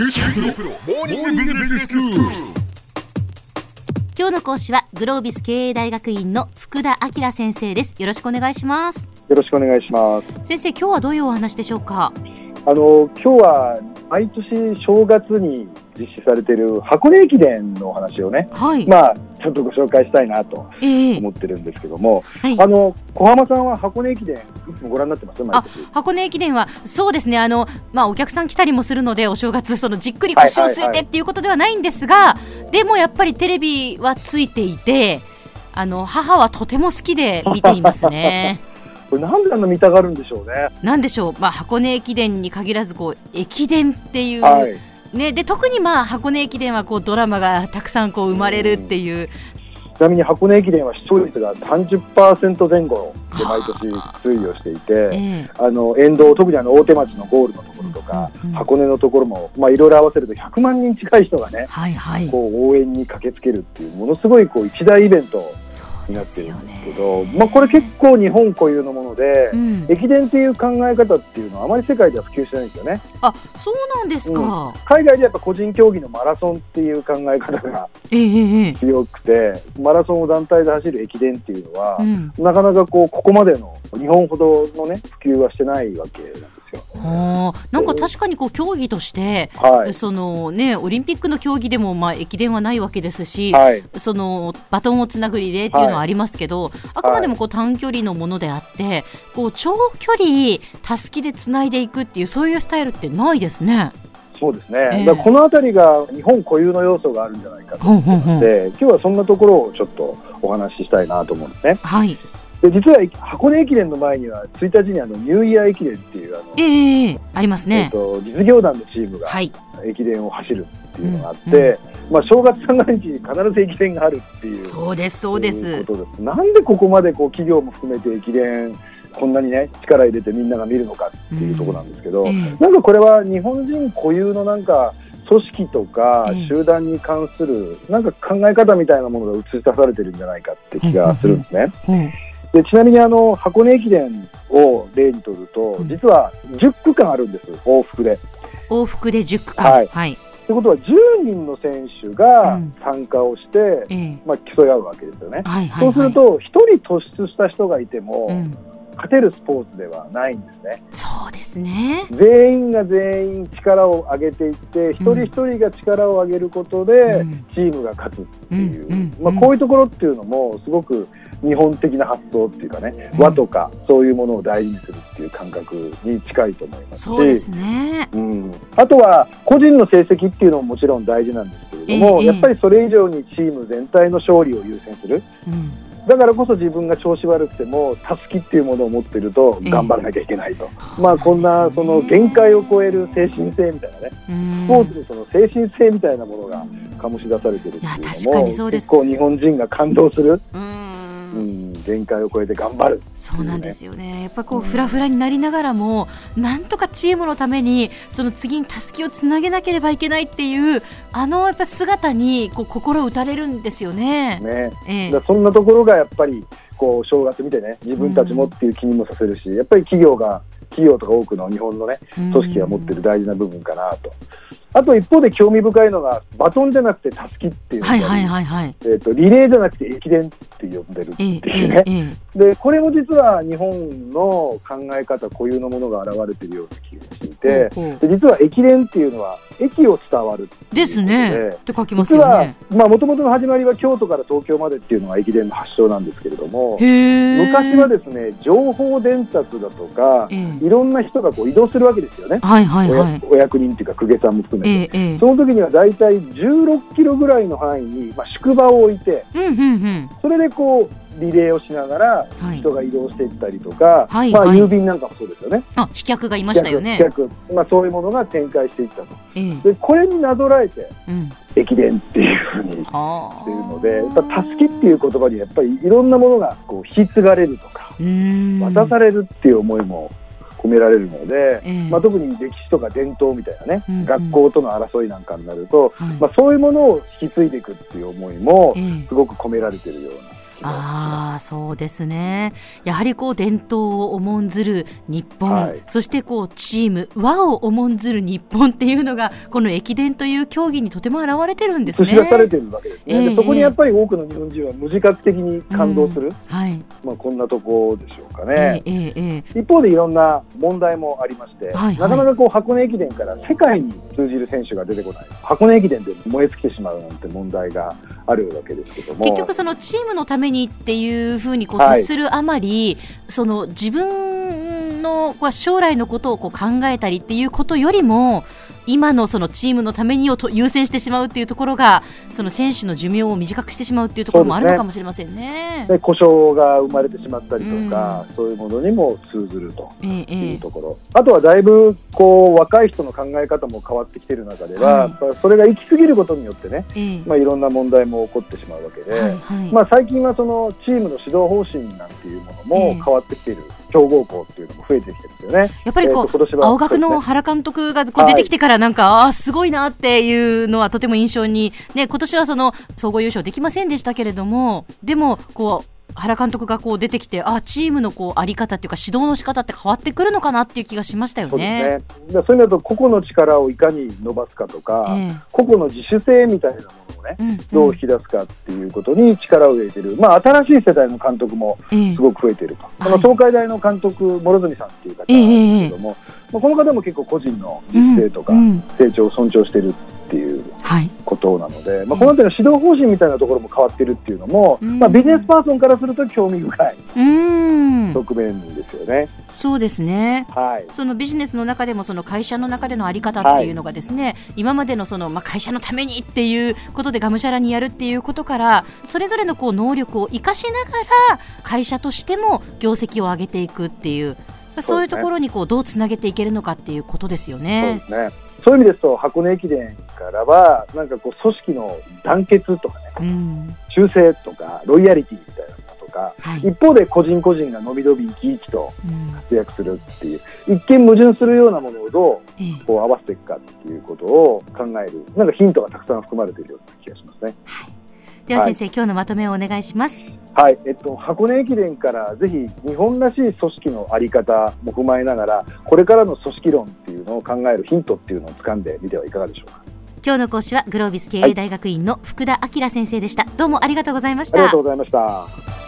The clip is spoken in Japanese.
今日の講師はグロービス経営大学院の福田明先生です。よろしくお願いします。よろしくお願いします。先生今日はどういうお話でしょうか？あの今日は毎年正月に実施されている箱根駅伝のお話をね、はい、まあちょっとご紹介したいなとええ思ってるんですけども、はいあの小浜さんは箱根駅伝いつもご覧になってます？毎あ年。箱根駅伝はそうですねあのまあお客さん来たりもするのでお正月そのじっくり腰を据えはいはいはいてっていうことではないんですが、でもやっぱりテレビはついていてあの母はとても好きで見ていますね これなんであんな見たがるんでしょうね。なんでしょう、まあ、箱根駅伝に限らずこう駅伝っていう、はい。ね、で特にまあ箱根駅伝はこうドラマがたくさんこう生まれるっていう、ちなみに箱根駅伝は視聴率が30%前後で毎年推移をしていて。ええ。あの沿道、特にあの大手町のゴールのところとか、うんうん箱根のところも、まあ、いろいろ合わせると100万人近い人がね、はいはい。こう応援に駆けつけるっていうものすごいこう一大イベントになってるんですねけど、まあ、これ結構日本固有のもので、うん、駅伝っていう考え方っていうのはあまり世界では普及してないんですよね。あそうなんですか、海外でやっぱ個人競技のマラソンっていう考え方がええええ強くてマラソンを団体で走る駅伝っていうのは、うん。なかなかこうここまでの日本ほどのね普及はしてないわけなんですよ。あーなんか確かにこう競技として、はい、そのね、オリンピックの競技でもまあ駅伝はないわけですし、はいそのバトンをつなぐリレーっていうのはありますけど、あくまでもこう短距離のものであって、こう長距離たすきでつないでいくっていうそういうスタイルってないですね。そうですね、ええだからこの辺りが日本固有の要素があるんじゃないかとほんほんほんで今日はそんなところをちょっとお話ししたいなと思うんですね。はい、で実は箱根駅伝の前には1日にあのニューイヤー駅伝っていうあの、ええええありますえっね。と実業団のチームがはい、駅伝を走るっていうのがあって、うんうまあ、正月三が日に必ず駅伝があるっていう。そうですそうです。なんでここまでこう企業も含めて駅伝こんなにね力入れてみんなが見るのかっていうところなんですけど、ええ。なんかこれは日本人固有のなんか組織とかええ。集団に関するなんか考え方みたいなものが映し出されてるんじゃないかって気がするんですね。うんでちなみにあの箱根駅伝を例にとるとうん。実は10区間あるんです往復で。往復で10区間。はい。はい、ということは10人の選手がうん。参加をして、ええ。まあ、競い合うわけですよね。はいはいそうすると1人突出した人がいても、うん、勝てるスポーツではないんですね。そうですね。全員が全員力を上げていって、一人一人が力を上げることで、うん。チームが勝つっていう、まあ、こういうところっていうのも、すごく日本的な発想っていうかね、うん。和とかそういうものを大事にするっていう感覚に近いと思いますし、そうですね。うん、あとは個人の成績っていうのももちろん大事なんですけれども、ええ。やっぱりそれ以上にチーム全体の勝利を優先する。うんだからこそ自分が調子悪くても、たすきっていうものを持ってると、ええ頑張らなきゃいけないと、まあこんなその限界を超える精神性みたいなね、うん。スポーツのその精神性みたいなものが醸し出されてるっていうのも、結構日本人が感動する、ううんん、限界を超えて頑張る、そうなんですよね。やっぱこうフラフラになりながらも、なんとかチームのためにその次にたすきをつなげなければいけないっていうあのやっぱ姿にこう心打たれるんですよね。ね、ええだそんなところがやっぱりこう正月見てね、自分たちもっていう気にもさせるし、やっぱり企業が、企業とか多くの日本のね、組織が持ってる大事な部分かなと。あと一方で興味深いのが、バトンじゃなくてたすきっていうはいはいはいはい。えー、とリレーじゃなくて駅伝って呼んでるってええいうね、えええでこれも実は日本の考え方固有のものが現れているような気がしてで実は駅伝っていうのは駅を伝わるですね。って書きます実はよね。もともとの始まりは京都から東京までっていうのが駅伝の発祥なんですけれども。昔はですね情報伝達だとかええいろんな人がこう移動するわけですよね、はいはいおはい。やお役人っていうか公家さんも含めて。ええええその時には大体16キロぐらいの範囲に、まあ、宿場を置いて、うんうんうん。それでこうリレーをしながらはい。人。が移動していったりとか、はいまあ、はい。郵便なんかもそうですよね、あ飛脚がいましたよね。まあ、そういうものが展開していったと、ええ。でこれになぞらえて、うん。駅伝っていうふうにしてるので、やっぱたすきっていう言葉にやっぱりいろんなものがこう引き継がれるとか。渡されるっていう思いも込められるので、ええ。まあ、特に歴史とか伝統みたいなね、うんうん。学校との争いなんかになると、はい。まあ、そういうものを引き継いでいくっていう思いもええ。すごく込められてるようなああそうですね。やはりこう伝統を重んずる日本、はい、そしてこうチーム和を重んずる日本っていうのがこの駅伝という競技にとても表れてるんですね。出されてるわけですね、えー、そこにやっぱり多くの日本人は無自覚的に感動する、うん、はい、まあこんなとこでしょうかね、えーえー、一方でいろんな問題もありまして、はいはい、なかなかこう箱根駅伝から世界に通じる選手が出てこない。箱根駅伝で燃え尽きてしまうなんて問題があるわけですけども。結局そのチームのためにっていうふうにこう徹するあまり、はい、その自分の将来のことをこう考えたりっていうことよりも今のそのチームのためにをと優先してしまうっていうところがその選手の寿命を短くしてしまうっていうところもあるのかもしれませんね。で、ね、故障が生まれてしまったりとか、うん、そういうものにも通ずるというところ、ええ、あとはだいぶこう若い人の考え方も変わってきている中では、はい、それが行き過ぎることによってね、えまあ、いろんな問題も起こってしまうわけで、はいはい、まあ、最近はそのチームの指導方針なんていうものも変わってきている。強豪校っていうのも増えてきてるんですよね。やっぱりこう、えー、青学の原監督がこう出てきてからなんか、はい、ああすごいなっていうのはとても印象にね今年はその総合優勝できませんでしたけれどもでもこう原監督がこう出てきてあチームのこうあり方っていうか指導の仕方って変わってくるのかなっていう気がしましたよね。そう、ね、そういう意味だと個々の力をいかに伸ばすかとか、えー、個々の自主性みたいなものをね、うんうん、どう引き出すかっていうことに力を入れてる、まあ、新しい世代の監督もすごく増えていると、えー、この東海大の監督、諸角さんっていう方なんですけども、えー、まあ、この方も結構個人の自主性とか成長を尊重しているっていうことなので、はい、まあ、この辺りの指導方針みたいなところも変わってるっていうのも、うん、まあ、ビジネスパーソンからすると興味深い側面ですよね。そうですね、はい、そのビジネスの中でもその会社の中での在り方っていうのがですね、はい、今までのその、まあ、会社のためにっていうことでがむしゃらにやるっていうことからそれぞれのこう能力を生かしながら会社としても業績を上げていくっていうそういうところにこうどうつなげていけるのかっていうことですよね。そうですねそういう意味ですと箱根駅伝からはなんかこう組織の団結とかね、うん、忠誠とかロイヤリティみたいなものとか、はい、一方で個人個人が伸び伸び生き生きと活躍するっていう、うん、一見矛盾するようなものをどうこう合わせていくかっていうことを考えるなんかヒントがたくさん含まれているような気がしますね。はいでは先生、はい、今日のまとめをお願いします。はい、えっと、箱根駅伝からぜひ日本らしい組織のあり方も踏まえながらこれからの組織論っていうのを考えるヒントっていうのを掴んでみてはいかがでしょうか。今日の講師はグロービス経営大学院の福田明先生でした、どうもありがとうございました。ありがとうございました